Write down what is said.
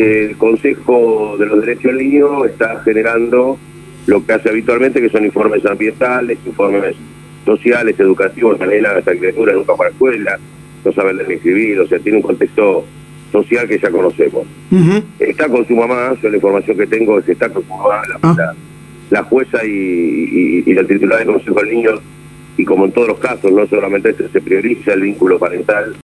el Consejo de los Derechos del Niño está generando lo que hace habitualmente, que son informes ambientales, informes sociales, educativos, también la arquitectura nunca para la escuela, no saben leer ni escribir, o sea, tiene un contexto social que ya conocemos. Está con su mamá, yo la información que tengo es que está con su mamá, la, Ah. la jueza y, y- y la titular del Consejo del Niño, y como en todos los casos, no solamente se prioriza el vínculo parental,